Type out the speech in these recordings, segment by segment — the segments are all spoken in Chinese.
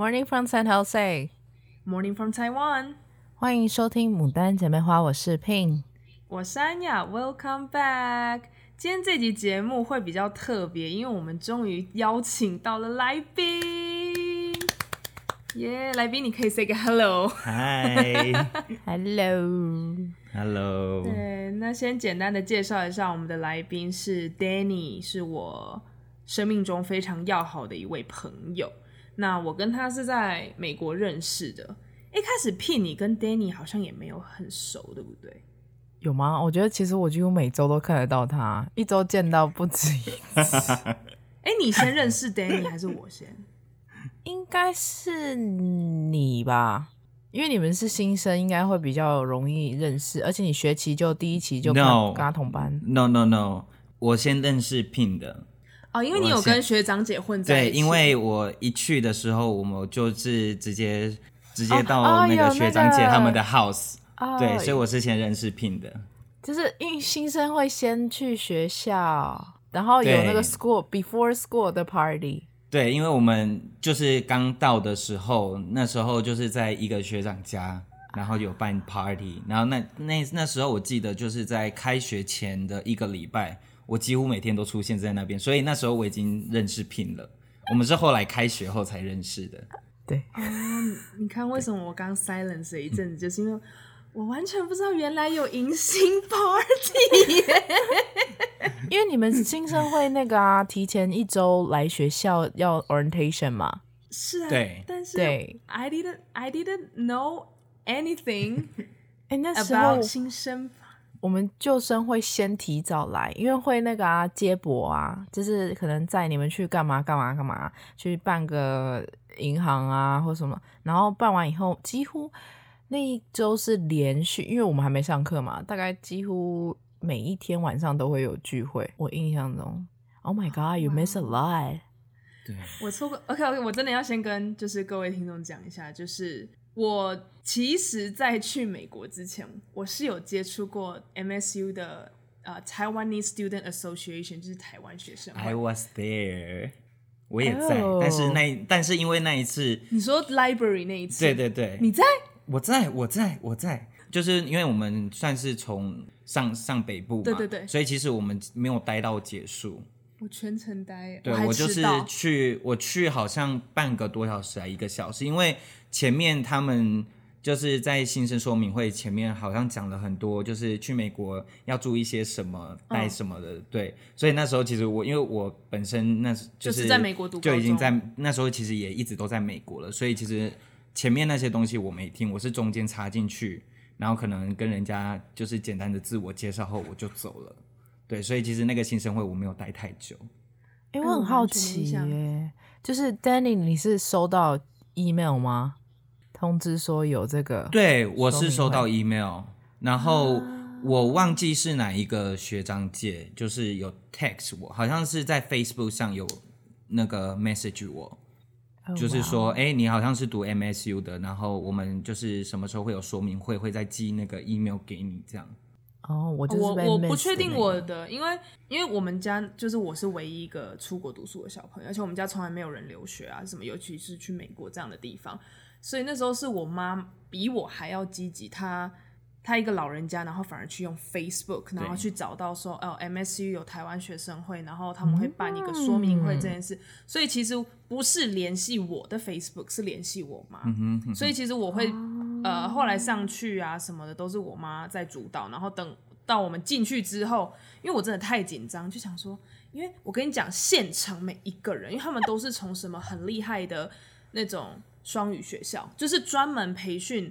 Morning from San Jose. Morning from Taiwan. 欢迎收听《牡丹姐妹花》，我是 Pin，我是安雅。Welcome back。今天这集节目会比较特别，因为我们终于邀请到了来宾。耶、yeah，来宾，你可以 say 个 hello。Hi，hello，hello。对，那先简单的介绍一下，我们的来宾是 Danny，是我生命中非常要好的一位朋友。那我跟他是在美国认识的。一开始 Pin 你跟 Danny 好像也没有很熟，对不对？有吗？我觉得其实我几乎每周都看得到他，一周见到不止一次。哎、欸，你先认识 Danny 还是我先？应该是你吧，因为你们是新生，应该会比较容易认识。而且你学期就第一期就跟他同班。No no no，我先认识 Pin 的。哦，因为你有跟学长姐混在一起。对，因为我一去的时候，我们就是直接。直接到那个学长姐他们的 house，、哦哦那个、对、哦，所以我是先认识 Pin 的。就是因为新生会先去学校，然后有那个 school before school 的 party。对，因为我们就是刚到的时候，那时候就是在一个学长家，然后有办 party，然后那那那时候我记得就是在开学前的一个礼拜，我几乎每天都出现在那边，所以那时候我已经认识 Pin 了。我们是后来开学后才认识的。对，哦，你看为什么我刚 silence 了一阵子，就是因为我完全不知道原来有迎新 party 耶，因为你们新生会那个啊，提前一周来学校要 orientation 嘛，是啊，对，但是对，I didn't I didn't know anything，哎，那时候新生。我们救生会先提早来，因为会那个啊接驳啊，就是可能载你们去干嘛干嘛干嘛，去办个银行啊或什么，然后办完以后，几乎那一周是连续，因为我们还没上课嘛，大概几乎每一天晚上都会有聚会。我印象中，Oh my God，you miss a lot。对，我错过。OK OK，我真的要先跟就是各位听众讲一下，就是。我其实，在去美国之前，我是有接触过 MSU 的呃、uh, Taiwanese Student Association，就是台湾学生。I was there，我也在，oh. 但是那但是因为那一次，你说 library 那一次，对对对，你在？我在，我在，我在，就是因为我们算是从上上北部嘛，对对对，所以其实我们没有待到结束。我全程待，对我，我就是去，我去好像半个多小时还一个小时，因为前面他们就是在新生说明会前面好像讲了很多，就是去美国要注意些什么，带什么的，哦，对，所以那时候其实我因为我本身那就是，就是在美国读，就已经在那时候其实也一直都在美国了，所以其实前面那些东西我没听，我是中间插进去，然后可能跟人家就是简单的自我介绍后我就走了。对，所以其实那个新生会我没有待太久。因为我很好奇耶，就是 Danny，你是收到 email 吗？通知说有这个？对，我是收到 email，然后我忘记是哪一个学长姐，就是有 text 我，好像是在 Facebook 上有那个 message 我，oh, 就是说，哎、你好像是读 MSU 的，然后我们就是什么时候会有说明会，会再寄那个 email 给你这样。哦，我就是我我不确定我的，因为因为我们家就是我是唯一一个出国读书的小朋友，而且我们家从来没有人留学啊什么，尤其是去美国这样的地方，所以那时候是我妈比我还要积极，她她一个老人家，然后反而去用 Facebook，然后去找到说哦 MSU 有台湾学生会，然后他们会办一个说明会这件事，嗯、所以其实不是联系我的 Facebook，是联系我妈、嗯嗯，所以其实我会。哦。呃，后来上去啊什么的都是我妈在主导，然后等到我们进去之后，因为我真的太紧张，就想说，因为我跟你讲，现场每一个人，因为他们都是从什么很厉害的那种双语学校，就是专门培训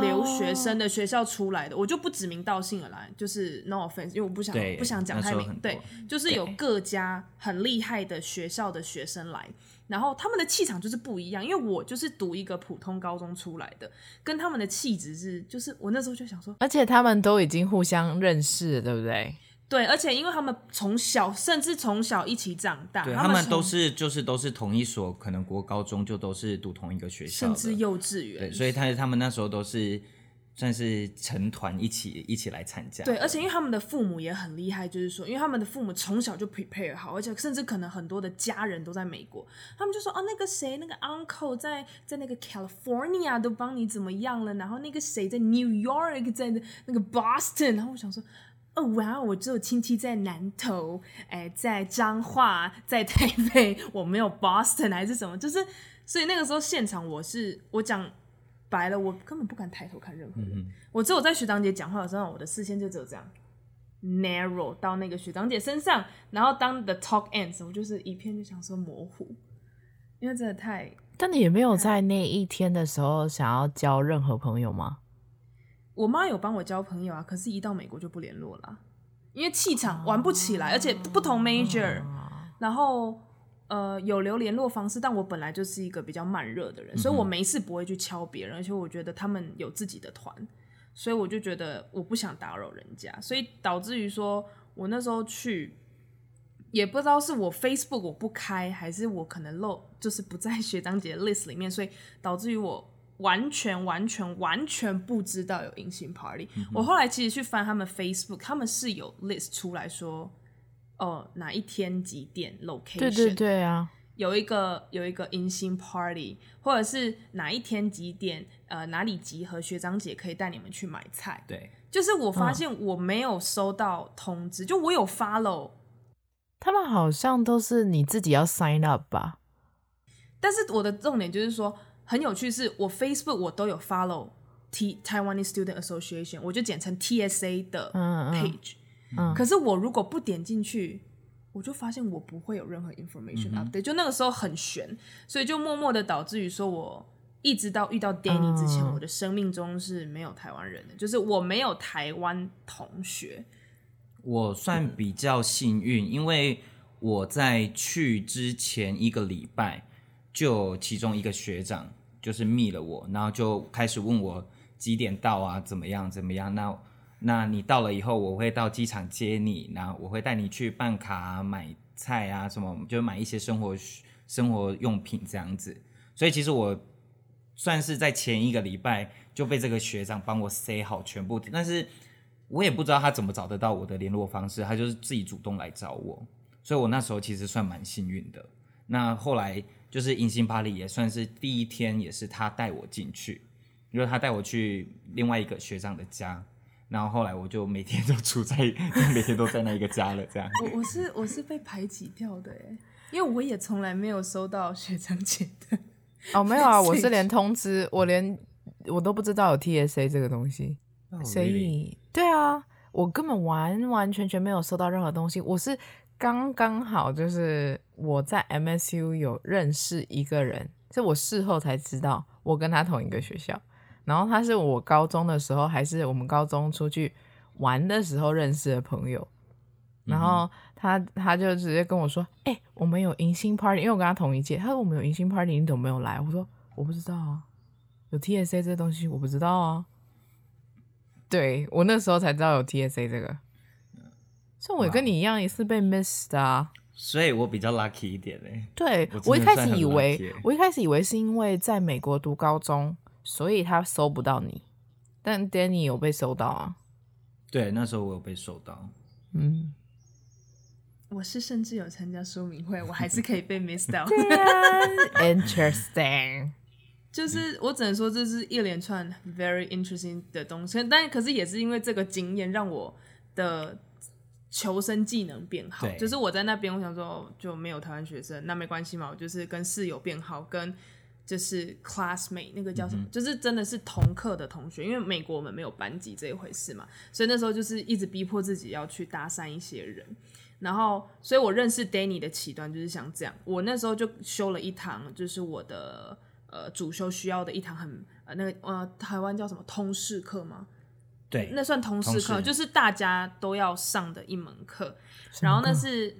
留学生的学校出来的，oh. 我就不指名道姓了啦，就是 no offense，因为我不想不想讲太明，对，就是有各家很厉害的学校的学生来。然后他们的气场就是不一样，因为我就是读一个普通高中出来的，跟他们的气质是，就是我那时候就想说，而且他们都已经互相认识了，对不对？对，而且因为他们从小甚至从小一起长大，对，他们都是就是都是同一所，可能国高中就都是读同一个学校，甚至幼稚园，对，所以他他们那时候都是算是成团一起一起来参加。对，而且因为他们的父母也很厉害，就是说，因为他们的父母从小就 prepare 好，而且甚至可能很多的家人都在美国，他们就说哦，那个谁，那个 uncle 在在那个 California 都帮你怎么样了，然后那个谁在 New York，在那个 Boston，然后我想说，哦哇，我只有亲戚在南投，哎，在彰化，在台北，我没有 Boston 还是什么，就是，所以那个时候现场我是我讲。白了，我根本不敢抬头看任何人。嗯、我只有在学长姐讲话的时候，我的视线就只有这样 narrow 到那个学长姐身上。然后当 the talk ends，我就是一片就想说模糊，因为真的太……但你也没有在那一天的时候想要交任何朋友吗？我妈有帮我交朋友啊，可是一到美国就不联络了，因为气场玩不起来，而且不同 major，然后。呃，有留联络方式，但我本来就是一个比较慢热的人，所以我没事不会去敲别人，而且我觉得他们有自己的团，所以我就觉得我不想打扰人家，所以导致于说我那时候去，也不知道是我 Facebook 我不开，还是我可能漏，就是不在学长姐的 list 里面，所以导致于我完全完全完全不知道有迎新 party。嗯、我后来其实去翻他们 Facebook，他们是有 list 出来说。哦，哪一天几点？location？对对对啊，有一个有一个迎新 party，或者是哪一天几点？呃，哪里集合？学长姐可以带你们去买菜。对，就是我发现我没有收到通知，嗯、就我有 follow，他们好像都是你自己要 sign up 吧。但是我的重点就是说，很有趣，是我 Facebook 我都有 follow T Taiwanese Student Association，我就简称 TSA 的 page。嗯嗯嗯、可是我如果不点进去，我就发现我不会有任何 information update，、嗯、就那个时候很悬，所以就默默的导致于说，我一直到遇到 Danny 之前，嗯、我的生命中是没有台湾人的，就是我没有台湾同学。我算比较幸运，嗯、因为我在去之前一个礼拜，就其中一个学长就是密了我，然后就开始问我几点到啊，怎么样怎么样，那。那你到了以后，我会到机场接你，然后我会带你去办卡、买菜啊，什么就买一些生活生活用品这样子。所以其实我算是在前一个礼拜就被这个学长帮我塞好全部，但是我也不知道他怎么找得到我的联络方式，他就是自己主动来找我，所以我那时候其实算蛮幸运的。那后来就是迎新 party 也算是第一天，也是他带我进去，因为他带我去另外一个学长的家。然后后来我就每天都住在，每天都在那一个家了，这样。我我是我是被排挤掉的哎，因为我也从来没有收到学长姐的。哦，没有啊，我是连通知，我连我都不知道有 TSA 这个东西，oh? 所以对啊，我根本完完全全没有收到任何东西。我是刚刚好就是我在 MSU 有认识一个人，是我事后才知道，我跟他同一个学校。然后他是我高中的时候，还是我们高中出去玩的时候认识的朋友。然后他他就直接跟我说：“哎、欸，我们有迎新 party，因为我跟他同一届。他说我们有迎新 party，你怎么没有来？”我说：“我不知道啊，有 TSA 这个东西我不知道啊。对”对我那时候才知道有 TSA 这个，所以我跟你一样也是被 miss 的啊。所以我比较 lucky 一点嘞。对我，我一开始以为，我一开始以为是因为在美国读高中。所以他搜不到你，但 Danny 有被搜到啊。对，那时候我有被搜到。嗯，我是甚至有参加说明会，我还是可以被 miss 到。Interesting。就是我只能说，这是一连串 very interesting 的东西，但可是也是因为这个经验，让我的求生技能变好。就是我在那边，我想说就没有台湾学生，那没关系嘛，我就是跟室友变好，跟。就是 classmate 那个叫什么？嗯、就是真的是同课的同学，因为美国我们没有班级这一回事嘛，所以那时候就是一直逼迫自己要去搭讪一些人，然后，所以我认识 Danny 的起端就是像这样，我那时候就修了一堂，就是我的呃主修需要的一堂很呃那个呃台湾叫什么通识课吗？对，那算通识课，就是大家都要上的一门课，然后那是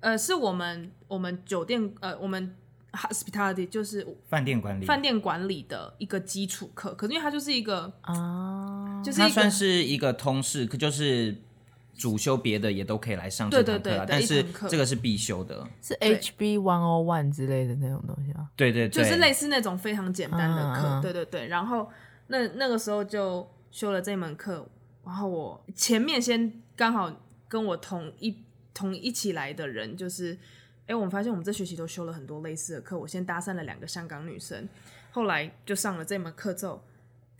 呃是我们我们酒店呃我们。Hospitality 就是饭店管理，饭店管理的一个基础课。可是因为它就是一个啊，就是它算是一个通识，就是主修别的也都可以来上这堂课。对对对，但是这个是必修的，是 HB One O One 之类的那种东西对对对，就是类似那种非常简单的课。对对对，然后那那个时候就修了这门课，然后我前面先刚好跟我同一同一起来的人，就是，哎，我们发现我们这学期都修了很多类似的课。我先搭讪了两个香港女生，后来就上了这门课之后，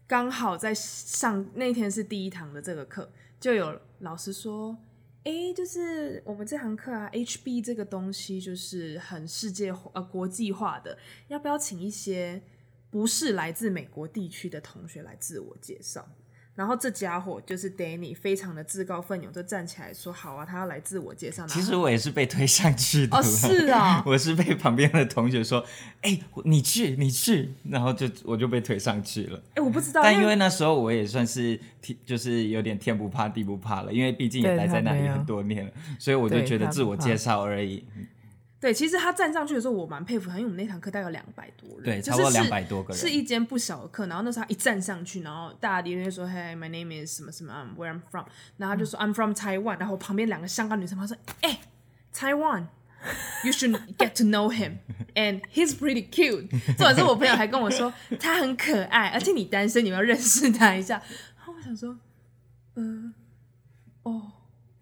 刚好在上那天是第一堂的这个课，就有老师说，哎，就是我们这堂课啊，HB 这个东西就是很世界呃国际化的，要不要请一些不是来自美国地区的同学来自我介绍？然后这家伙就是 Danny，非常的自告奋勇，就站起来说：“好啊，他要来自我介绍。”其实我也是被推上去的。哦，是啊，我是被旁边的同学说：“哎，你去，你去。”然后就我就被推上去了。哎，我不知道。但因为那时候我也算是天，就是有点天不怕地不怕了，因为毕竟也待在那里很多年了，所以我就觉得自我介绍而已。对，其实他站上去的时候，我蛮佩服他，因为我们那堂课大概两百多人，对，差不多两百多个人，是一间不小的课。然后那时候他一站上去，然后大家第一定会说：“Hey, my name is 什么什么，I'm where I'm from。”然后他就说、嗯、：“I'm from Taiwan。”然后旁边两个香港女生他说：“哎、欸、，Taiwan，you should get to know him and he's pretty cute。”这晚上我朋友还跟我说他很可爱，而且你单身，你们要认识他一下。然后我想说：“嗯、呃，哦，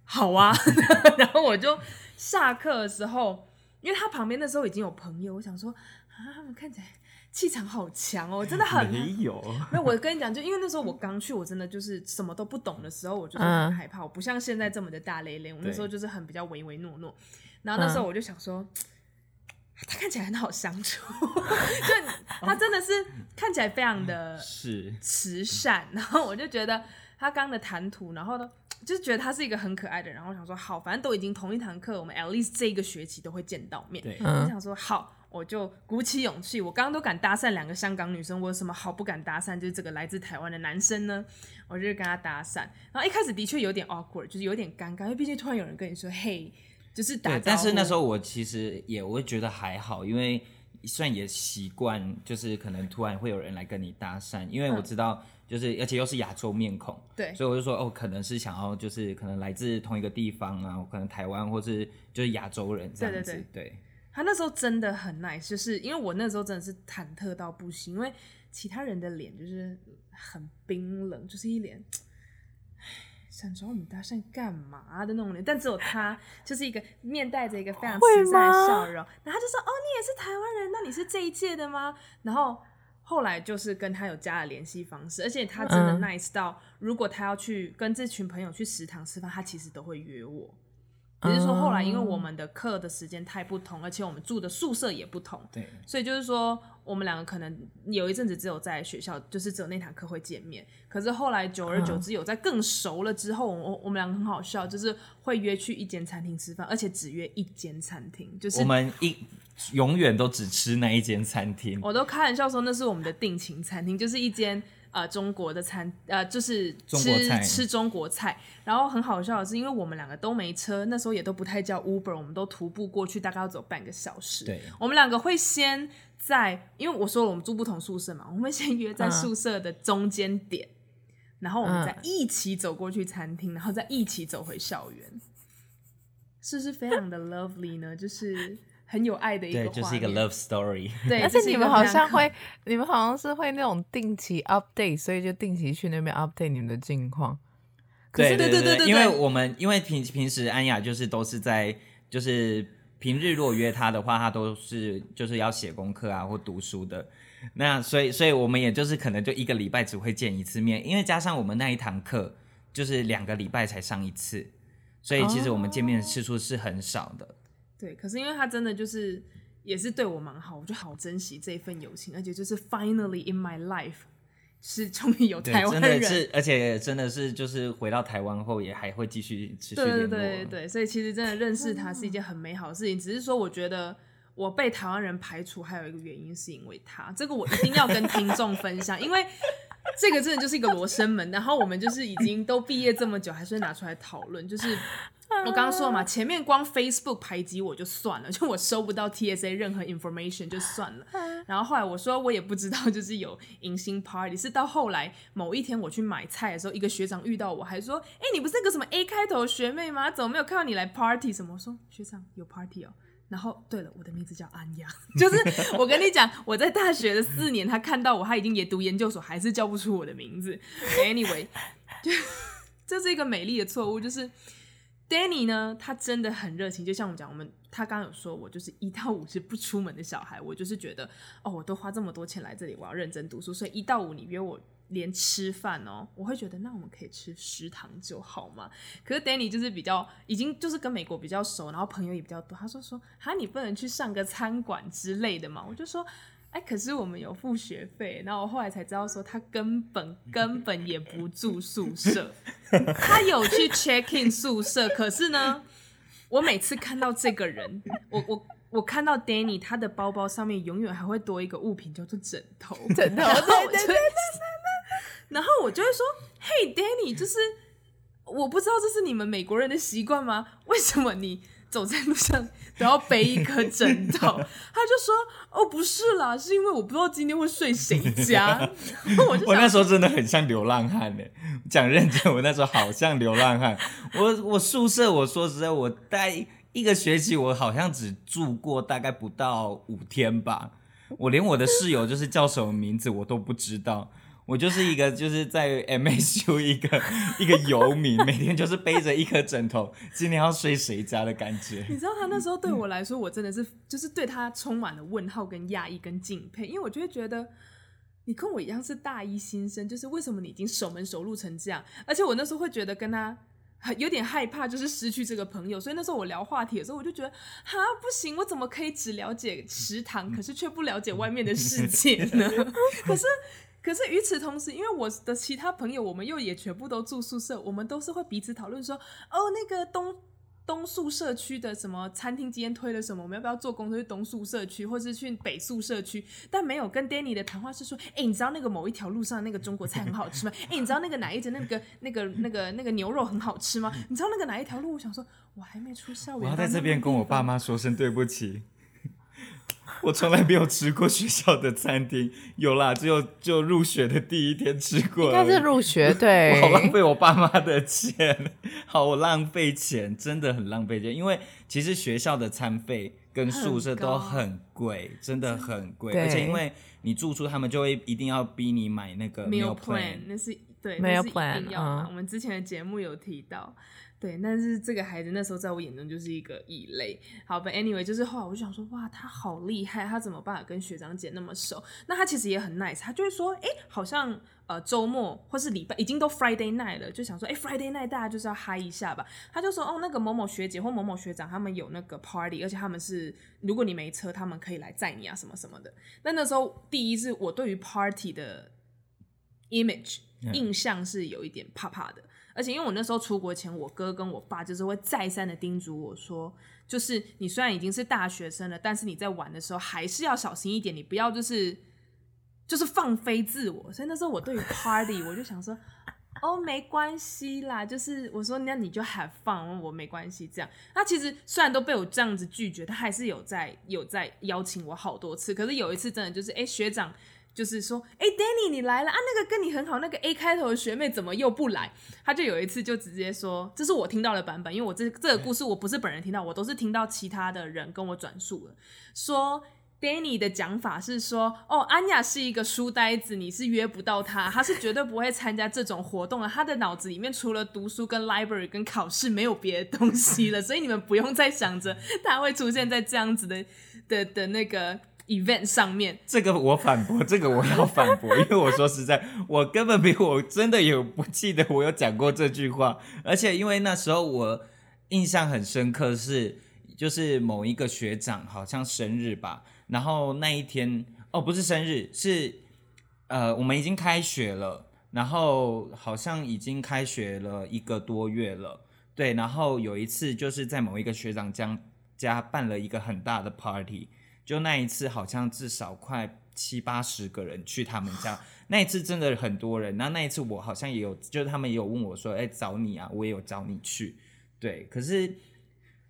好啊。”然后我就下课的时候。因为他旁边那时候已经有朋友，我想说啊，他们看起来气场好强哦，真的很没有。没有，我跟你讲，就因为那时候我刚去，我真的就是什么都不懂的时候，我就是很害怕，嗯、我不像现在这么的大咧咧。我那时候就是很比较唯唯诺诺。然后那时候我就想说，嗯、他看起来很好相处，就他真的是看起来非常的是慈善。然后我就觉得他刚的谈吐，然后呢。就是觉得他是一个很可爱的人，然后我想说好，反正都已经同一堂课，我们 at least 这一个学期都会见到面。对，我想说好，我就鼓起勇气，我刚刚都敢搭讪两个香港女生，我有什么好不敢搭讪？就是这个来自台湾的男生呢，我就跟他搭讪。然后一开始的确有点 awkward，就是有点尴尬，因为毕竟突然有人跟你说嘿，就是打。但是那时候我其实也我会觉得还好，因为算也习惯，就是可能突然会有人来跟你搭讪，因为我知道。嗯就是，而且又是亚洲面孔，对，所以我就说，哦，可能是想要，就是可能来自同一个地方啊，可能台湾或是就是亚洲人这样子，对。他那时候真的很 nice，就是因为我那时候真的是忐忑到不行，因为其他人的脸就是很冰冷，就是一脸想找我们搭讪干嘛的那种人，但只有他 就是一个面带着一个非常自在的笑容，然后他就说，哦，你也是台湾人，那你是这一届的吗？然后。后来就是跟他有加了联系方式，而且他真的 nice 到，如果他要去跟这群朋友去食堂吃饭，他其实都会约我。只是说后来因为我们的课的时间太不同，而且我们住的宿舍也不同，对，所以就是说我们两个可能有一阵子只有在学校，就是只有那堂课会见面。可是后来久而久之有在更熟了之后，我我们两个很好笑，就是会约去一间餐厅吃饭，而且只约一间餐厅，就是我们一。永远都只吃那一间餐厅，我都开玩笑说那是我们的定情餐厅，就是一间呃中国的餐，呃就是吃中吃中国菜。然后很好笑的是，因为我们两个都没车，那时候也都不太叫 Uber，我们都徒步过去，大概要走半个小时。对，我们两个会先在，因为我说了我们住不同宿舍嘛，我们会先约在宿舍的中间点，嗯、然后我们再一起走过去餐厅，然后再一起走回校园，是不是非常的 lovely 呢？就是。很有爱的一个，对，就是一个 love story。对，而且你们好像会，你们好像是会那种定期 update，所以就定期去那边 update 你们的近况。对对对对对，因为我们因为平平时安雅就是都是在，就是平日如果约她的话，她都是就是要写功课啊或读书的。那所以所以我们也就是可能就一个礼拜只会见一次面，因为加上我们那一堂课就是两个礼拜才上一次，所以其实我们见面的次数是很少的。对，可是因为他真的就是也是对我蛮好，我就好珍惜这一份友情，而且就是 finally in my life 是终于有台湾人，是而且真的是就是回到台湾后也还会继续持续联络。对对对对，所以其实真的认识他是一件很美好的事情，只是说我觉得我被台湾人排除还有一个原因是因为他，这个我一定要跟听众分享，因为这个真的就是一个罗生门，然后我们就是已经都毕业这么久，还是会拿出来讨论，就是。我刚刚说了嘛，前面光 Facebook 排挤我就算了，就我收不到 TSA 任何 information 就算了。然后后来我说我也不知道，就是有迎新 party，是到后来某一天我去买菜的时候，一个学长遇到我还说：“哎，你不是那个什么 A 开头的学妹吗？怎么没有看到你来 party 什么？”我说：“学长有 party 哦。”然后，对了，我的名字叫安雅，就是我跟你讲，我在大学的四年，他看到我，他已经也读研究所，还是叫不出我的名字。Anyway，就这是一个美丽的错误，就是 Danny 呢，他真的很热情，就像我们讲，我们他刚刚有说我就是一到五是不出门的小孩，我就是觉得哦，我都花这么多钱来这里，我要认真读书，所以一到五你约我。连吃饭哦，我会觉得那我们可以吃食堂就好嘛。可是 Danny 就是比较已经就是跟美国比较熟，然后朋友也比较多。他说说哈，你不能去上个餐馆之类的嘛？我就说哎，可是我们有付学费。然后我后来才知道说他根本根本也不住宿舍，他有去 check in 宿舍。可是呢，我每次看到这个人，我我我看到 Danny 他的包包上面永远还会多一个物品叫做枕头，枕头，对对对对。然后我就会说：“嘿，Danny，就是我不知道这是你们美国人的习惯吗？为什么你走在路上都要背一颗枕头？” 他就说：“哦，不是啦，是因为我不知道今天会睡谁家。”我就我那时候真的很像流浪汉呢。讲认真，我那时候好像流浪汉。我我宿舍，我说实在，我待一个学期，我好像只住过大概不到五天吧。我连我的室友就是叫什么名字我都不知道。我就是一个就是在 MSU 一个一个游民，每天就是背着一颗枕头，今天要睡谁家的感觉。你知道他那时候对我来说，我真的是就是对他充满了问号、跟讶异、跟敬佩，因为我就会觉得你跟我一样是大一新生，就是为什么你已经守门熟路成这样？而且我那时候会觉得跟他有点害怕，就是失去这个朋友。所以那时候我聊话题的时候，我就觉得哈不行，我怎么可以只了解食堂，可是却不了解外面的 世界呢？可是。可是与此同时，因为我的其他朋友，我们又也全部都住宿舍，我们都是会彼此讨论说，哦，那个东东宿舍区的什么餐厅今天推了什么，我们要不要坐公车去东宿舍区，或是去北宿舍区？但没有跟 Danny 的谈话是说，哎、你知道那个某一条路上那个中国菜很好吃吗？哎、你知道那个哪一间那个那个那个那个牛肉很好吃吗？你知道那个哪一条路？我想说，我还没出校园，我要在这边跟我爸妈说声对不起。我从来没有吃过学校的餐厅，有啦，只有就入学的第一天吃过。应该是入学，对。我好浪费我爸妈的钱，好浪费钱，真的很浪费钱。因为其实学校的餐费跟宿舍都很贵，真的很贵。而且因为你住宿，他们就会一定要逼你买那个 meal plan，那是对，meal plan，嗯，我们之前的节目有提到。对，但是这个孩子那时候在我眼中就是一个异类。好吧，Anyway，就是后来我就想说，哇，他好厉害，他怎么办法跟学长姐那么熟？那他其实也很 nice，他就会说，哎，好像呃周末或是礼拜已经都 Friday night 了，就想说，哎，Friday night 大家就是要嗨一下吧。他就说，哦，那个某某学姐或某某学长他们有那个 party，而且他们是如果你没车，他们可以来载你啊什么什么的。那那时候第一是我对于 party 的 image 印象是有一点怕怕的。而且因为我那时候出国前，我哥跟我爸就是会再三的叮嘱我说，就是你虽然已经是大学生了，但是你在玩的时候还是要小心一点，你不要就是就是放飞自我。所以那时候我对于 party 我就想说，哦，没关系啦，就是我说那你就 have fun，我没关系这样。他其实虽然都被我这样子拒绝，他还是有在有在邀请我好多次。可是有一次真的就是，哎，学长。就是说，哎，Danny，你来了啊！那个跟你很好那个 A 开头的学妹怎么又不来？他就有一次就直接说，这是我听到的版本，因为我这这个故事我不是本人听到，我都是听到其他的人跟我转述的。说 Danny 的讲法是说，哦，安雅是一个书呆子，你是约不到他，他是绝对不会参加这种活动的。他的脑子里面除了读书跟 library 跟考试没有别的东西了，所以你们不用再想着他会出现在这样子的的的那个。Event 上面，这个我反驳，这个我要反驳，因为我说实在，我根本没有，我真的有不记得我有讲过这句话，而且因为那时候我印象很深刻是，就是某一个学长好像生日吧，然后那一天哦不是生日，是呃我们已经开学了，然后好像已经开学了一个多月了，对，然后有一次就是在某一个学长家家办了一个很大的 party。就那一次，好像至少快七八十个人去他们家。那一次真的很多人。那那一次我好像也有，就是他们也有问我说：“哎，找你啊？”我也有找你去。对，可是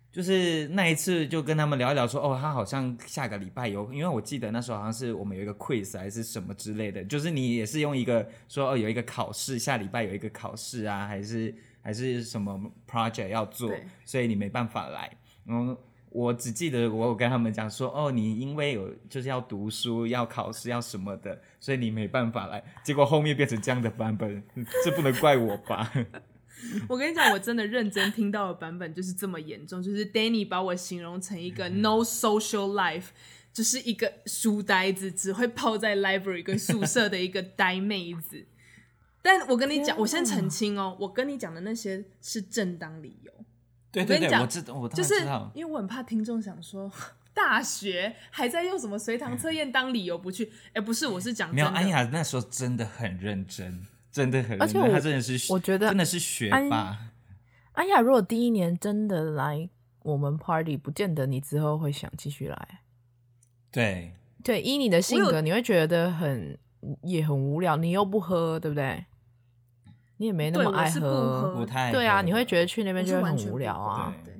就是那一次就跟他们聊一聊，说：“哦，他好像下个礼拜有，因为我记得那时候好像是我们有一个 quiz 还是什么之类的，就是你也是用一个说哦有一个考试，下礼拜有一个考试啊，还是还是什么 project 要做，所以你没办法来。”嗯。我只记得我有跟他们讲说，哦，你因为有就是要读书、要考试、要什么的，所以你没办法来。结果后面变成这样的版本，这不能怪我吧？我跟你讲，我真的认真听到的版本就是这么严重，就是 Danny 把我形容成一个 no social life，就是一个书呆子，只会泡在 library 跟宿舍的一个呆妹子。但我跟你讲，我先澄清哦，我跟你讲的那些是正当理由。对对对，我跟你讲，我知道，我就是因为我很怕听众想说，大学还在用什么随堂测验当理由不去。哎，不是，我是讲没有，安雅那时候真的很认真。真的很认真，而且他真的是，我觉得真的是学霸。安雅，如果第一年真的来我们 party，不见得你之后会想继续来。对对，依你的性格，你会觉得很也很无聊，你又不喝，对不对？你也没那么爱喝，不太对啊，你会觉得去那边就会很无聊啊对。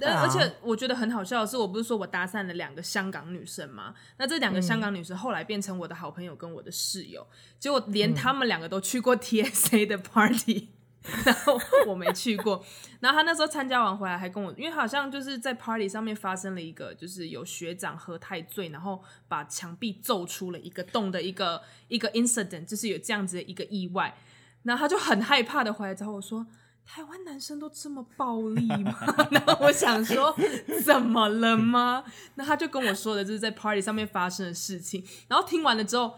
但而且我觉得很好笑的是，我不是说我搭讪了两个香港女生吗？那这两个香港女生后来变成我的好朋友跟我的室友，结果连他们两个都去过 TSA 的 party，然后我没去过。然后他那时候参加完回来还跟我，因为好像就是在 party 上面发生了一个，就是有学长喝太醉，然后把墙壁揍出了一个洞的一个一个 incident，就是有这样子的一个意外。然后他就很害怕的回来找我说。台湾男生都这么暴力吗？然后我想说，怎么了吗？那他就跟我说的，就是在 party 上面发生的事情。然后听完了之后，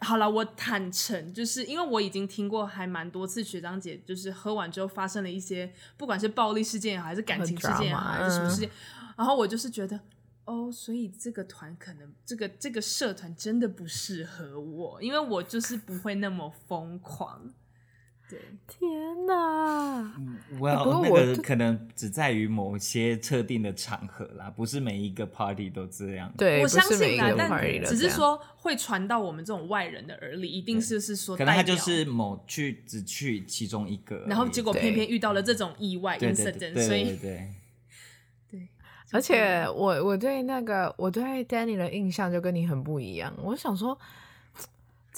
好了，我坦诚，就是因为我已经听过还蛮多次学长姐，就是喝完之后发生了一些，不管是暴力事件也好，还是感情事件也好，还是什么事件。然后我就是觉得，哦，所以这个团可能，这个这个社团真的不适合我，因为我就是不会那么疯狂。对，天哪！Well，那个可能只在于某些特定的场合啦，不是每一个 party 都这样。对，我相信啊，但只是说会传到我们这种外人的耳里，一定是是说，可能他就是某去只去其中一个，然后结果偏偏遇到了这种意外 incident，所以对对对，而且我我对那个我对 Danny 的印象就跟你很不一样，我想说。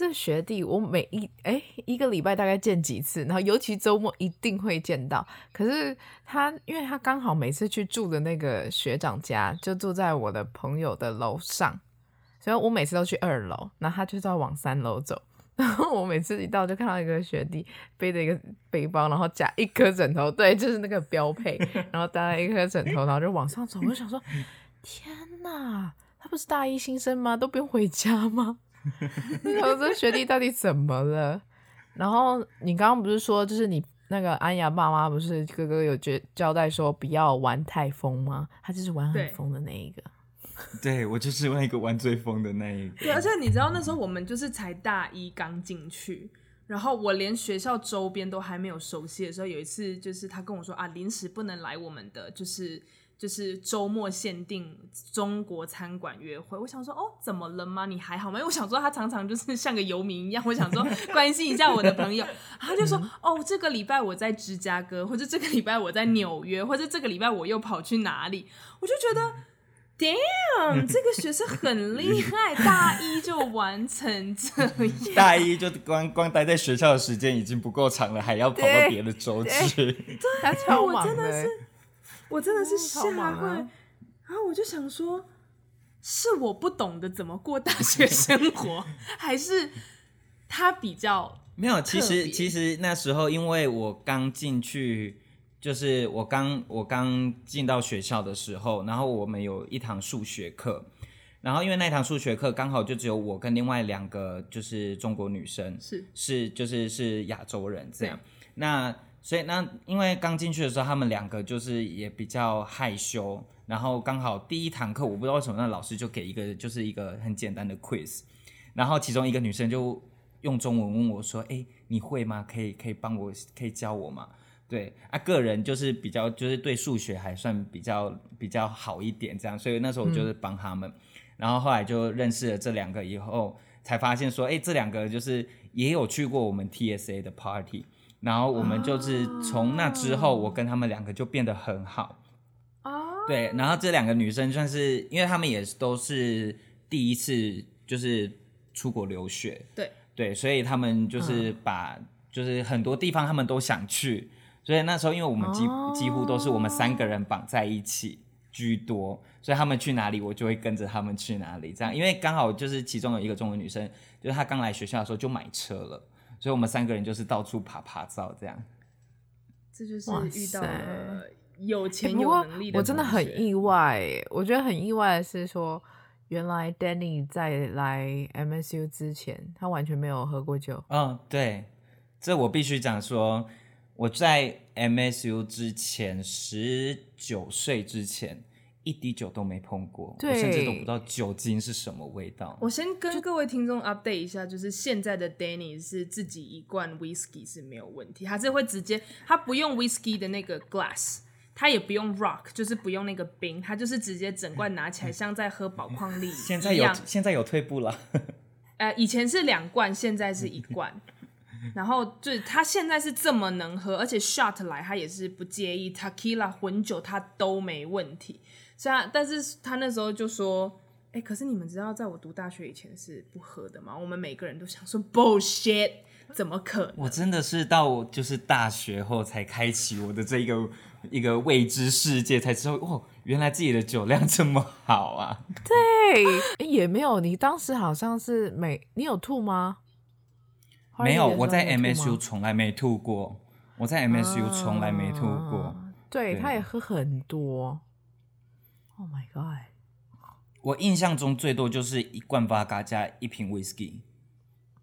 这学弟，我每一哎一个礼拜大概见几次，然后尤其周末一定会见到。可是他，因为他刚好每次去住的那个学长家，就住在我的朋友的楼上，所以我每次都去二楼，然后他就是要往三楼走。然后我每次一到就看到一个学弟背着一个背包，然后夹一颗枕头，对，就是那个标配，然后搭了一颗枕头，然后就往上走。我就想说，天哪，他不是大一新生吗？都不用回家吗？然后这学弟到底怎么了？然后你刚刚不是说，就是你那个安雅爸妈不是哥哥有交交代说不要玩太疯吗？他就是玩很疯的那一个。对，对我就是玩一个玩最疯的那一个。对，而且你知道那时候我们就是才大一刚进去，然后我连学校周边都还没有熟悉的时候，有一次就是他跟我说啊，临时不能来我们的，就是。就是周末限定中国餐馆约会，我想说哦，怎么了吗？你还好吗？因为我想说他常常就是像个游民一样，我想说 关心一下我的朋友，他就说哦，这个礼拜我在芝加哥，或者这个礼拜我在纽约，或者这个礼拜我又跑去哪里？我就觉得，damn，这个学生很厉害，大一就完成这样，大一就光光待在学校的时间已经不够长了，还要跑到别的州去，对，对他超忙的。我真的是吓坏，然后我就想说，是我不懂得怎么过大学生 活，还是他比较 没有？其实其实那时候，因为我刚进去，就是我刚我刚进到学校的时候，然后我们有一堂数学课，然后因为那堂数学课刚好就只有我跟另外两个就是中国女生，是是就是是亚洲人这样，那。所以那因为刚进去的时候，他们两个就是也比较害羞，然后刚好第一堂课，我不知道为什么那老师就给一个就是一个很简单的 quiz，然后其中一个女生就用中文问我说：“哎，你会吗？可以可以帮我可以教我吗？”对啊，个人就是比较就是对数学还算比较比较好一点这样，所以那时候我就是帮他们，然后后来就认识了这两个以后，才发现说：“哎，这两个就是也有去过我们 TSA 的 party。”然后我们就是从那之后，我跟他们两个就变得很好。哦，对，然后这两个女生算是，因为他们也都是第一次就是出国留学，对。对，所以他们就是把就是很多地方他们都想去，所以那时候因为我们几几乎都是我们三个人绑在一起，居多，所以他们去哪里，我就会跟着他们去哪里。这样，因为刚好就是其中有一个中文女生，就是她刚来学校的时候就买车了，所以我们三个人就是到处爬爬照这样。这就是遇到了有钱有能力的、欸。我真的很意外，我觉得很意外的是说，原来 Danny 在来 MSU 之前，他完全没有喝过酒。嗯，对，这我必须讲说。我在 MSU 之前，十九岁之前，一滴酒都没碰过，我甚至都不知道酒精是什么味道。我先跟各位听众 update 一下，就是现在的 Danny 是自己一罐 whisky 是没有问题，他是会直接，他不用 whisky 的那个 glass，他也不用 rock，就是不用那个冰，他就是直接整罐拿起来，像在喝宝矿力 一样。现在有现在有退步了，呃，以前是两罐，现在是一罐。然后就是他现在是这么能喝，而且 shot 来他也是不介意，tequila 混酒他都没问题。是啊，但是他那时候就说，哎，可是你们知道，在我读大学以前是不喝的吗？我们每个人都想说 bullshit，怎么可能？我真的是到就是大学后才开启我的这一个一个未知世界，才知道哦，原来自己的酒量这么好啊。对，也没有，你当时好像是没，你有吐吗？没有，我在 MSU 从来没吐过。我在 MSU 从来没吐过。啊、对，对他也喝很多。Oh my god！我印象中最多就是一罐 Vodka 加一瓶 Whisky，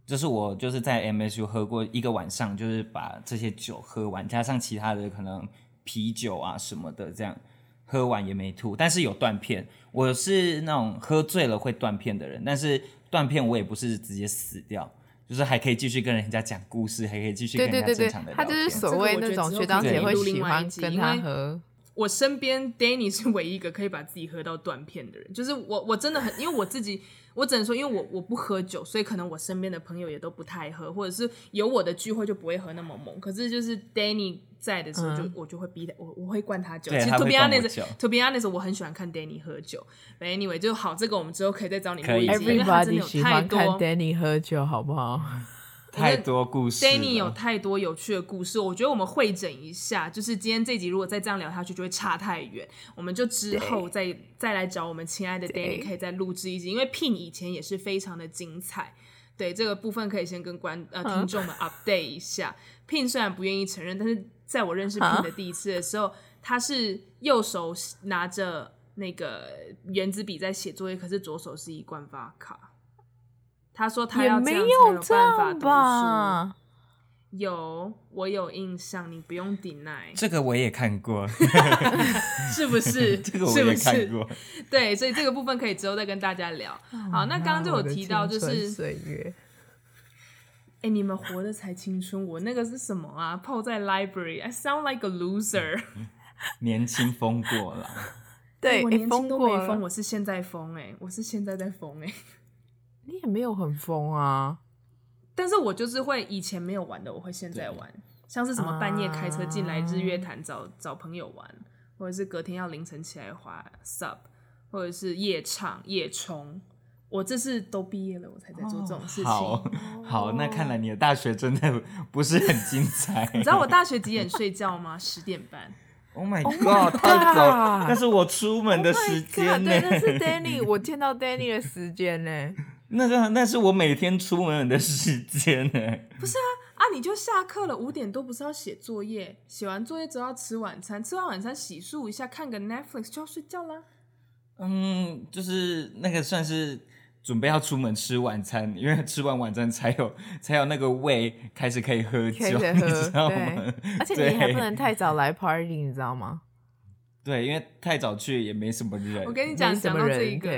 这是我就是在 MSU 喝过一个晚上，就是把这些酒喝完，加上其他的可能啤酒啊什么的，这样喝完也没吐，但是有断片。我是那种喝醉了会断片的人，但是断片我也不是直接死掉。就是还可以继续跟人家讲故事，还可以继续跟人家正常的聊天。他就是所谓那种学长姐会喜欢跟他喝。我身边 Danny 是唯一一个可以把自己喝到断片的人。就是我，我真的很，因为我自己，我只能说，因为我我不喝酒，所以可能我身边的朋友也都不太喝，或者是有我的聚会就不会喝那么猛。可是就是 Danny。在的时候就，就、嗯、我就会逼他，我我会灌他酒。其实 to be honest，to be honest，我很喜欢看 Danny 喝酒。Anyway，就好，这个我们之后可以再找你录一集，因为他真的有太多。看 Danny 喝酒，好不好？太多故事。Danny 有太多有趣的故事，我觉得我们会诊一下。就是今天这集如果再这样聊下去，就会差太远。我们就之后再再来找我们亲爱的 Danny，可以再录制一集，因为 Pin 以前也是非常的精彩。对这个部分，可以先跟观呃听众们 update 一下。Pin 虽然不愿意承认，但是。在我认识 Pin 的第一次的时候，他是右手拿着那个原子笔在写作业，可是左手是一罐 Vodka。他说他要这样才有办法读书。有，我有印象，你不用 deny。这个我也看过，是不是？这个我也看过。对，所以这个部分可以之后再跟大家聊。好，那刚刚就有提到就是岁月。哎、欸，你们活的才青春，我那个是什么啊？泡在 library，I sound like a loser。年轻疯过了，对，我年轻都没疯，我是现在疯哎，我是现在在疯哎。你也没有很疯啊，但是我就是会以前没有玩的，我会现在玩，像是什么半夜开车进来日月潭找、啊、找朋友玩，或者是隔天要凌晨起来滑 sub，或者是夜唱夜冲。我这是都毕业了，我才在做这种事情。好，好，那看来你的大学真的不是很精彩。你知道我大学几点睡觉吗？十点半。Oh my god！太早，那是我出门的时间呢。对，那是 Danny，我见到 Danny 的时间呢。那个，那是我每天出门的时间呢。不是啊，啊，你就下课了，五点多不是要写作业？写完作业之后要吃晚餐，吃完晚餐洗漱一下，看个 Netflix 就要睡觉啦。嗯，就是那个算是。准备要出门吃晚餐，因为吃完晚餐才有才有那个胃开始可以喝酒，喝你知道吗？而且你还不能太早来 party，你知道吗？对，因为太早去也没什么人。我跟你讲，讲到这一个，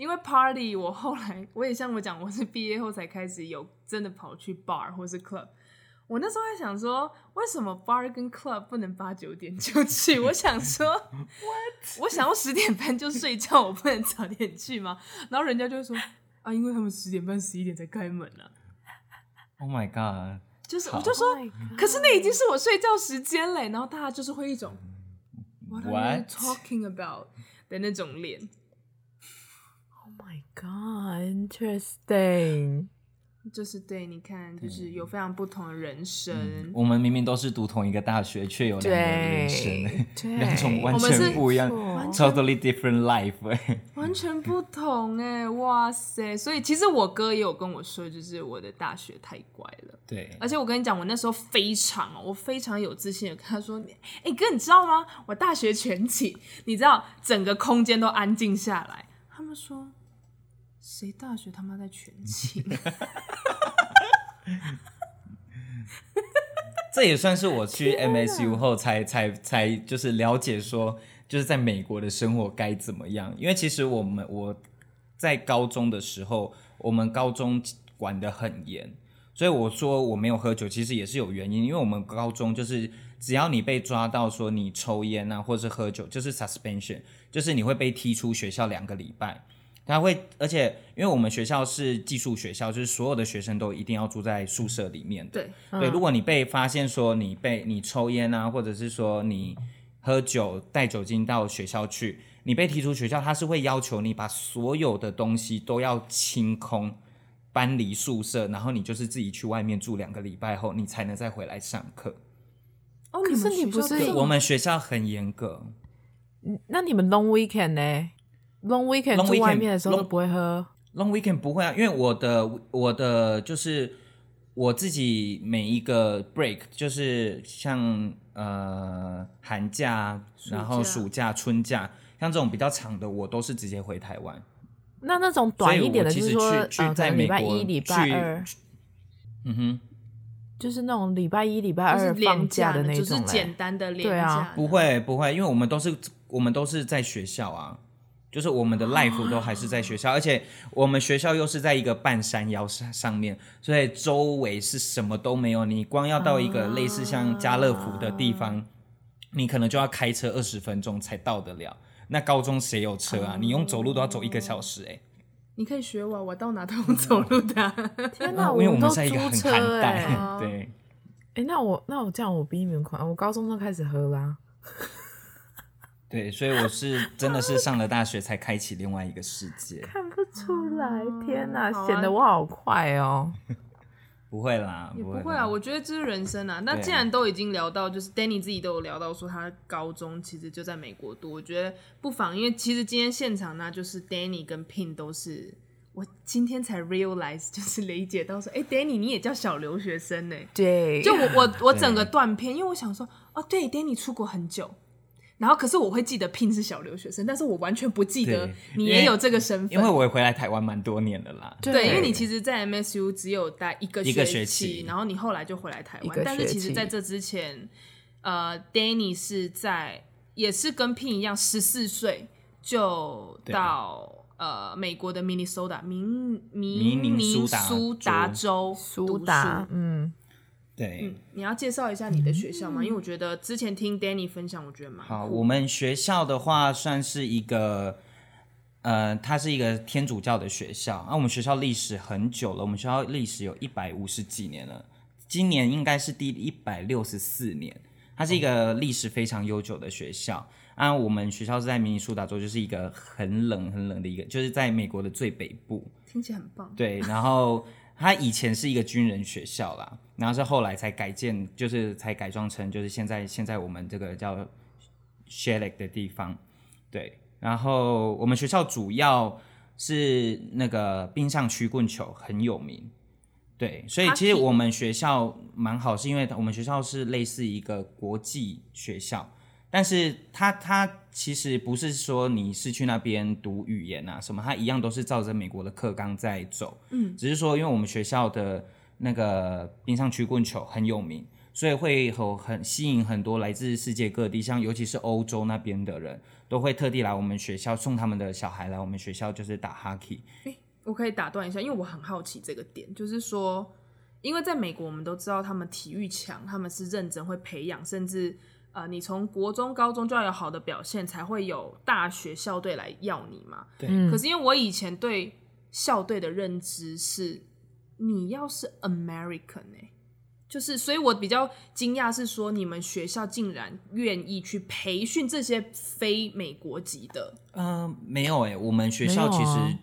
因为 party，我后来我也像我讲，我是毕业后才开始有真的跑去 bar 或是 club。我那时候还想说，为什么 bar 跟 club 不能八九点就去？我想说，What? 我想要十点半就睡觉，我不能早点去吗？然后人家就会说，啊，因为他们十点半、十一点才开门呢、啊。Oh my god！就是我就说，oh、可是那已经是我睡觉时间嘞。然后大家就是会一种 What are you talking about 的那种脸。Oh my god！Interesting。就是对，你看，就是有非常不同的人生。嗯、我们明明都是读同一个大学，却有两个人生，两种完全不一样，totally different life，完全不同哎，哇塞！所以其实我哥也有跟我说，就是我的大学太乖了。对，而且我跟你讲，我那时候非常，我非常有自信的跟他说：“哎哥，你知道吗？我大学全寝，你知道整个空间都安静下来。”他们说。谁大学他妈在全勤？这也算是我去 MSU 后才才才就是了解说，就是在美国的生活该怎么样。因为其实我们我在高中的时候，我们高中管得很严，所以我说我没有喝酒，其实也是有原因。因为我们高中就是只要你被抓到说你抽烟啊，或是喝酒，就是 suspension，就是你会被踢出学校两个礼拜。他会，而且因为我们学校是寄宿学校，就是所有的学生都一定要住在宿舍里面的。对，对，如果你被发现说你被你抽烟啊，或者是说你喝酒带酒精到学校去，你被踢出学校，他是会要求你把所有的东西都要清空，搬离宿舍，然后你就是自己去外面住两个礼拜后，你才能再回来上课。哦，可是你不是我们学校很严格。那你们 long weekend 呢？Long weekend 住外面的时候都不会喝。Long weekend 不会啊，因为我的我的就是我自己每一个 break 就是像呃寒假，然后暑假、春假，像这种比较长的，我都是直接回台湾。那那种短一点的，就是说去在礼拜一、礼拜二，嗯哼，就是那种礼拜一、礼拜二放假的那种，就是简单的连假。对啊，不会不会，因为我们都是我们都是在学校啊。就是我们的 life 都还是在学校，而且我们学校又是在一个半山腰上上面，所以周围是什么都没有。你光要到一个类似像家乐福的地方，你可能就要开车二十分钟才到得了。那高中谁有车啊？你用走路都要走一个小时哎。你可以学我，我到哪都用走路的。天哪，因为我们在一个很寒带，对。哎，那我那我这样我比你们快，我高中都开始喝啦。对，所以我是真的是上了大学才开启另外一个世界。看不出来，天哪，显、啊、得我好快哦。不会啦，也不会啊。我觉得这是人生啊。那既然都已经聊到，就是 Danny 自己都有聊到说他高中其实就在美国读，我觉得不妨，因为其实今天现场呢，就是 Danny 跟 Pin 都是我今天才 realize，就是理解到说，哎，Danny 你也叫小留学生呢？对，就我我我整个断片，因为我想说，哦，对，Danny 出国很久。然后，可是我会记得 Pin 是小留学生，但是我完全不记得你也有这个身份。因为我也回来台湾蛮多年的啦。对，因为你其实，在 MSU 只有待一个学期，一个学期，然后你后来就回来台湾。但是其实在这之前，呃，Danny 是在也是跟 Pin 一样，十四岁就到呃美国的 Minnesota 明明明苏达州苏达，嗯。对、嗯，你要介绍一下你的学校吗？嗯、因为我觉得之前听 Danny 分享，我觉得蛮好。我们学校的话算是一个，呃，它是一个天主教的学校。那、啊、我们学校历史很久了，我们学校历史有一百五十几年了，今年应该是第一百六十四年。它是一个历史非常悠久的学校。啊，我们学校是在明尼苏达州，就是一个很冷很冷的一个，就是在美国的最北部。听起来很棒。对，然后。它以前是一个军人学校啦，然后是后来才改建，就是才改装成就是现在现在我们这个叫 Shellick 的地方，对。然后我们学校主要是那个冰上曲棍球很有名，对。所以其实我们学校蛮好，是因为我们学校是类似一个国际学校。但是他他其实不是说你是去那边读语言啊什么，他一样都是照着美国的课纲在走。嗯，只是说因为我们学校的那个冰上曲棍球很有名，所以会有很吸引很多来自世界各地，像尤其是欧洲那边的人都会特地来我们学校送他们的小孩来我们学校，就是打 hockey。欸，我可以打断一下，因为我很好奇这个点，就是说，因为在美国我们都知道他们体育强，他们是认真会培养，甚至。呃，你从国中、高中就要有好的表现，才会有大学校队来要你嘛。对。可是因为我以前对校队的认知是，你要是 American 欸，就是，所以我比较惊讶是说，你们学校竟然愿意去培训这些非美国籍的。嗯、呃，没有欸，我们学校其实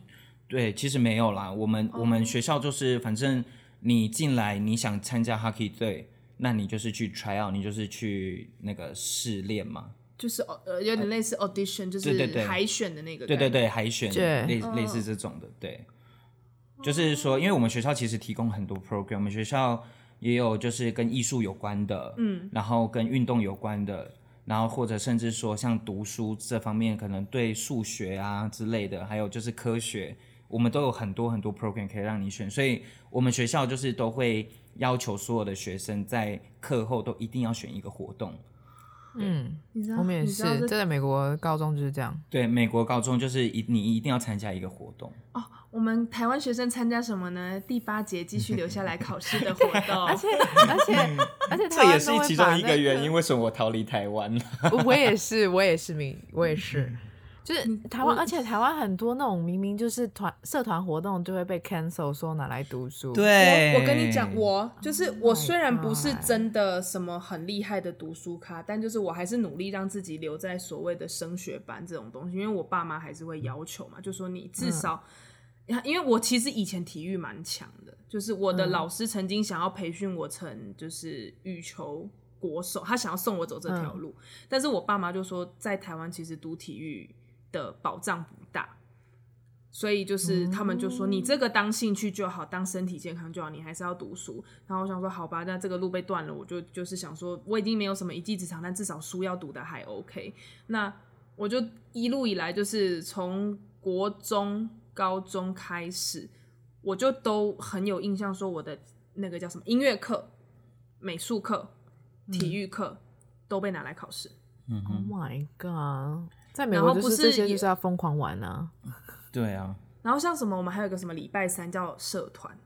对，其实没有啦。我们、oh. 我们学校就是，反正你进来，你想参加 hockey 队，那你就是去 try out，你就是去那个试练嘛。就是呃，有点类似 audition，、呃、就是海选的那个。对对对，海选对类类似这种的，对。就是说，因为我们学校其实提供很多 program，我们学校也有就是跟艺术有关的，嗯，然后跟运动有关的，然后或者甚至说像读书这方面，可能对数学啊之类的，还有就是科学，我们都有很多很多 program 可以让你选，所以我们学校就是都会要求所有的学生在课后都一定要选一个活动。嗯，我们也是，这在美国高中就是这样。对，美国高中就是一你一定要参加一个活动。哦，我们台湾学生参加什么呢？第八节继续留下来考试的活动。而且而且而且，这也是其中一个原因，为什么我逃离台湾了？我也是，我也是，明我也是。就是台湾，而且台湾很多那种明明就是团社团活动就会被 cancel，说拿来读书。对，我，我跟你讲，我就是我虽然不是真的什么很厉害的读书咖，但就是我还是努力让自己留在所谓的升学班这种东西，因为我爸妈还是会要求嘛，就说你至少，嗯、因为我其实以前体育蛮强的，就是我的老师曾经想要培训我成就是羽球国手，他想要送我走这条路，嗯、但是我爸妈就说在台湾其实读体育。的保障不大，所以就是他们就说，你这个当兴趣就好，当身体健康就好，你还是要读书。然后我想说，好吧，那这个路被断了，我就就是想说，我已经没有什么一技之长，但至少书要读的还 OK。那我就一路以来就是从国中、高中开始，我就都很有印象，说我的那个叫什么音乐课、美术课、体育课都被拿来考试。嗯，Oh my god！在美国不是这些就是要疯狂玩啊，对啊。然后像什么，我们还有一个什么礼拜三叫社团。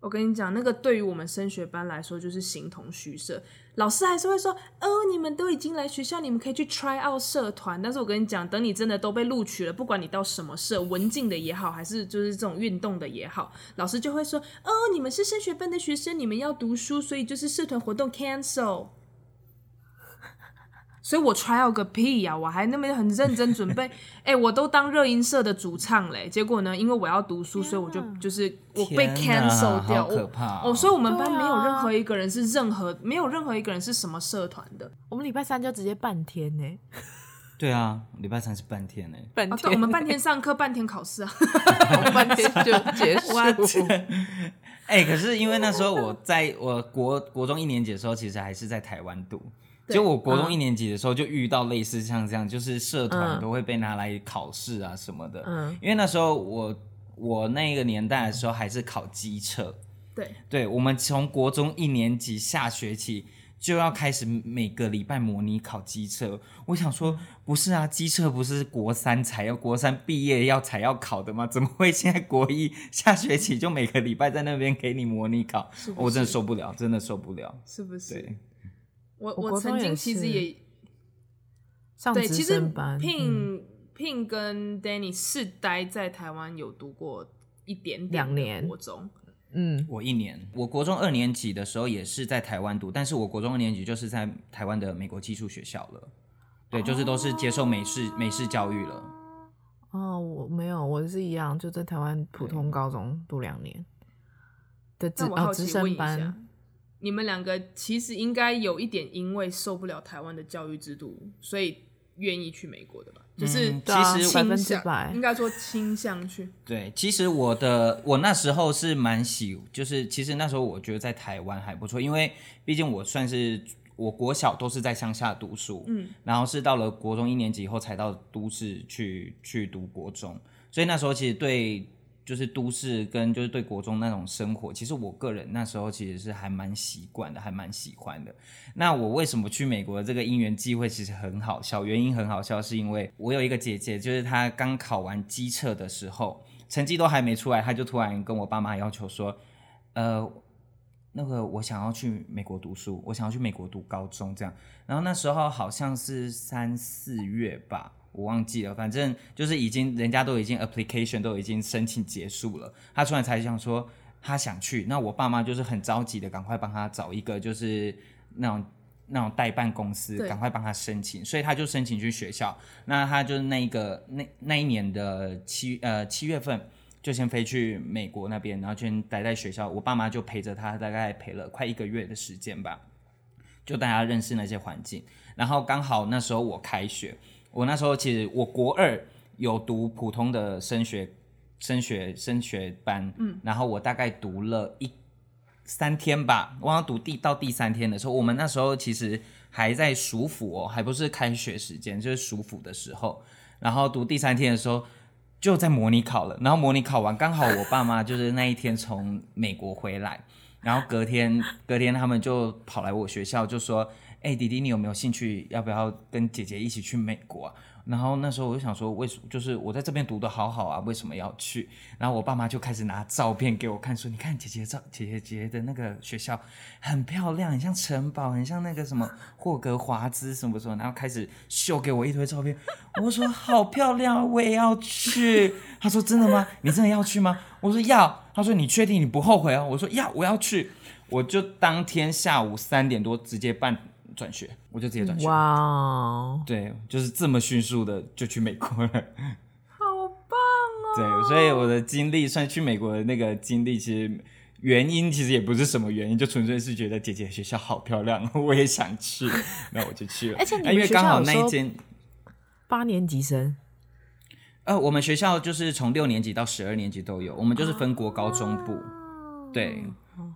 我跟你讲，那个对于我们升学班来说就是形同虚设。老师还是会说，哦，你们都已经来学校，你们可以去 try out 社团。但是我跟你讲，等你真的都被录取了，不管你到什么社，文静的也好，还是就是这种运动的也好，老师就会说，哦，你们是升学班的学生，你们要读书，所以就是社团活动 cancel。所以我 try out 个屁呀、啊！我还那么很认真准备，哎、欸，我都当热音社的主唱嘞。结果呢，因为我要读书，所以我就就是我被 cancel 掉。可怕哦！所以我们班没有任何一个人是任何、啊、没有任何一个人是什么社团的。我们礼拜三就直接半天呢。对啊，礼拜三是半天呢。半天、我们半天上课，半天考试啊，半天就结束。哎、欸，可是因为那时候我在我国国中一年级的时候，其实还是在台湾读。就我国中一年级的时候，就遇到类似像这样，就是社团都会被拿来考试啊什么的。嗯，因为那时候我我那个年代的时候还是考机测。对，对，我们从国中一年级下学期就要开始每个礼拜模拟考机测。我想说，不是啊，机测不是国三才要国三毕业要才要考的吗？怎么会现在国一下学期就每个礼拜在那边给你模拟考？是是？我真的受不了，真的受不了，是不是？对。我我曾经其实也上对，其实 Pin Pin 跟 Danny 是待在台湾有读过一点点两年国中，嗯，我一年，我国中二年级的时候也是在台湾读，但是我国中二年级就是在台湾的美国寄宿学校了，对，就是都是接受美式、哦、美式教育了。哦，我没有，我是一样，就在台湾普通高中读两年的资哦直升班。你们两个其实应该有一点，因为受不了台湾的教育制度，所以愿意去美国的吧？嗯、就是其实百分之百应该说倾向去。对，其实我的我那时候是蛮喜，就是其实那时候我觉得在台湾还不错，因为毕竟我算是我国小都是在乡下读书，嗯，然后是到了国中一年级以后才到都市去去读国中，所以那时候其实对。就是都市跟就是对国中那种生活，其实我个人那时候其实是还蛮习惯的，还蛮喜欢的。那我为什么去美国的这个因缘机会其实很好笑，原因很好笑，是因为我有一个姐姐，就是她刚考完机测的时候，成绩都还没出来，她就突然跟我爸妈要求说，呃，那个我想要去美国读书，我想要去美国读高中这样。然后那时候好像是三四月吧。我忘记了，反正就是已经人家都已经 application 都已经申请结束了，他突然才想说他想去，那我爸妈就是很着急的赶快帮他找一个就是那种那种代办公司，赶快帮他申请，所以他就申请去学校。那他就是那一个那那一年的七呃七月份，就先飞去美国那边，然后先待在学校。我爸妈就陪着他，大概陪了快一个月的时间吧，就大家认识那些环境。然后刚好那时候我开学，我那时候其实我国二有读普通的升学升学升学班，嗯，然后我大概读了一三天吧，我要读第到第三天的时候，我们那时候其实还在暑辅哦，还不是开学时间，就是暑辅的时候。然后读第三天的时候，就在模拟考了。然后模拟考完，刚好我爸妈就是那一天从美国回来，然后隔天隔天他们就跑来我学校，就说：“哎，弟弟，你有没有兴趣？要不要跟姐姐一起去美国啊？”然后那时候我就想说，为什么就是我在这边读的好好啊，为什么要去？然后我爸妈就开始拿照片给我看，说：“你看姐姐照，姐姐姐的那个学校很漂亮，很像城堡，很像那个什么霍格华兹什么什么。”然后开始秀给我一堆照片。我说：“好漂亮，我也要去。”他说：“真的吗？你真的要去吗？”我说：“要。”他说：“你确定你不后悔啊？”我说：“要，我要去。”我就当天下午三点多直接办。转学，我就直接转学。哇对，就是这么迅速的就去美国了，好棒哦！对，所以我的经历，算去美国的那个经历，其实原因其实也不是什么原因，就纯粹是觉得姐姐学校好漂亮，我也想去，那我就去了。而且你们学校因为刚好那一间八年级生，呃，我们学校就是从六年级到十二年级都有，我们就是分国高中部，啊、对。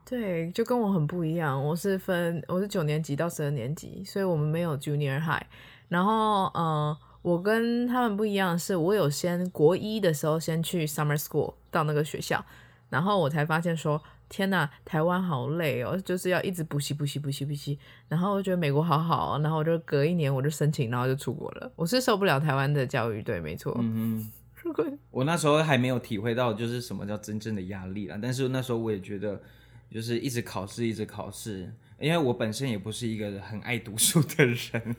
对，就跟我很不一样。我是分，我是九年级到十二年级，所以我们没有 junior high。然后，呃，我跟他们不一样的是，我有先国一的时候先去 summer school 到那个学校，然后我才发现说，天呐，台湾好累哦，就是要一直补习补习补习补习。然后我觉得美国好好，然后我就隔一年我就申请，然后就出国了。我是受不了台湾的教育，对，没错。嗯哼，我那时候还没有体会到就是什么叫真正的压力啦，但是那时候我也觉得。就是一直考试，一直考试，因为我本身也不是一个很爱读书的人，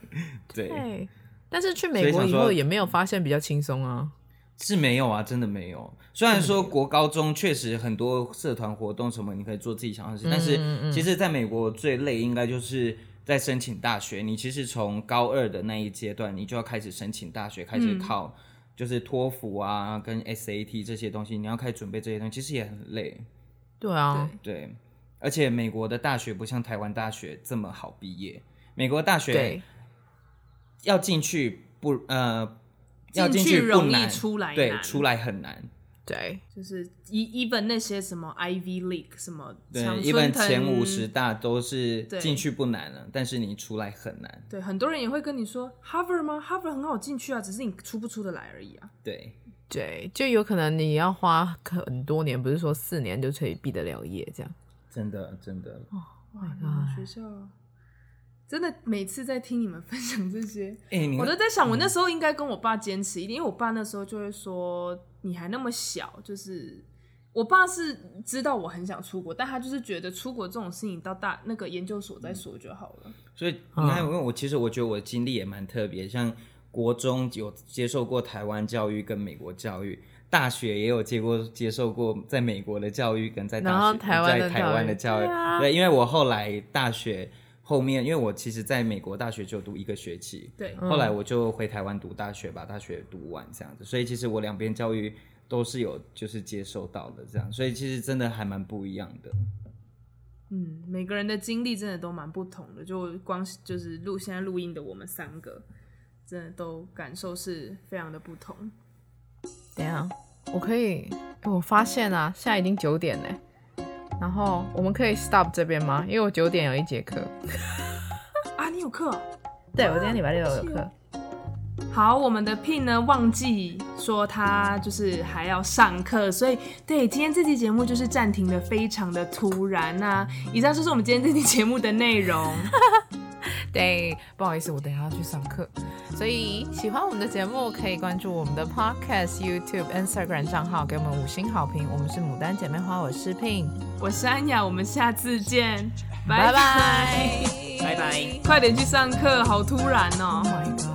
对。对，但是去美国以后也没有发现比较轻松啊。是没有啊，真的没有。虽然说国高中确实很多社团活动什么，你可以做自己想要的事，嗯、但是其实在美国最累应该就是在申请大学。你其实从高二的那一阶段，你就要开始申请大学，开始考就是托福啊跟 SAT 这些东西，你要开始准备这些东西，其实也很累。对啊，对。对而且美国的大学不像台湾大学这么好毕业，美国大学要进去不呃，要进去容易，出来对，出来很难。对，就是一 even 那些什么 Ivy League 什么，对，even 前五十大都是进去不难了，但是你出来很难。对，很多人也会跟你说 Harvard 吗？Harvard 很好进去啊，只是你出不出得来而已啊。对，对，就有可能你要花很多年，不是说四年就可以毕得了业这样。真的，真的哦，哇！你们学校真的每次在听你们分享这些，欸、我都在想，我那时候应该跟我爸坚持一点，嗯、因为我爸那时候就会说：“你还那么小。”就是我爸是知道我很想出国，但他就是觉得出国这种事情到大那个研究所再说就好了。嗯、所以你看，因为我其实我觉得我的经历也蛮特别，像国中有接受过台湾教育跟美国教育。大学也有接过接受过在美国的教育，跟在大学台在台湾的教育，对，啊、对，因为我后来大学后面，因为我其实在美国大学就读一个学期，对，后来我就回台湾读大学，把大学读完这样子，所以其实我两边教育都是有就是接受到的这样，所以其实真的还蛮不一样的。嗯，每个人的经历真的都蛮不同的，就光就是录现在录音的我们三个，真的都感受是非常的不同。等下，我可以，我发现啊，现在已经九点嘞，然后我们可以 stop 这边吗？因为我九点有一节课。啊，你有课？对，我今天礼拜六有课。好，我们的 Pin 呢，忘记说他就是还要上课，所以对，今天这期节目就是暂停的非常的突然啊。以上就是我们今天这期节目的内容。对，不好意思，我等一下要去上课。所以喜欢我们的节目，可以关注我们的 Podcast、YouTube、Instagram 账号，给我们五星好评。我们是牡丹姐妹花，我是 Pin，我是安雅，我们下次见，拜拜，拜拜，快点去上课，好突然哦。Oh my God